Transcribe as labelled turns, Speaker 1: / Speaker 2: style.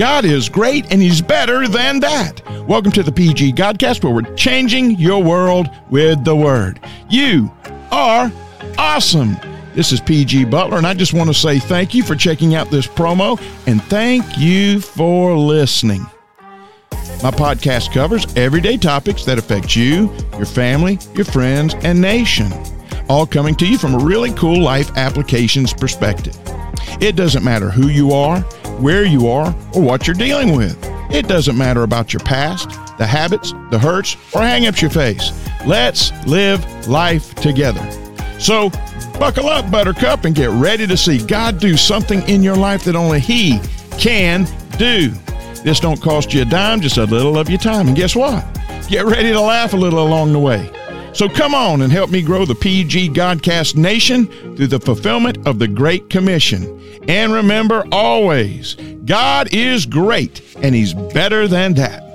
Speaker 1: God is great and He's better than that. Welcome to the PG Godcast, where we're changing your world with the Word. You are awesome. This is PG Butler, and I just want to say thank you for checking out this promo and thank you for listening. My podcast covers everyday topics that affect you, your family, your friends, and nation, all coming to you from a really cool life applications perspective. It doesn't matter who you are, where you are, or what you're dealing with. It doesn't matter about your past, the habits, the hurts, or hangups you face. Let's live life together. So, buckle up, Buttercup, and get ready to see God do something in your life that only He can do. This don't cost you a dime, just a little of your time. And guess what? Get ready to laugh a little along the way. So come on and help me grow the PG Godcast Nation through the fulfillment of the Great Commission. And remember always, God is great and He's better than that.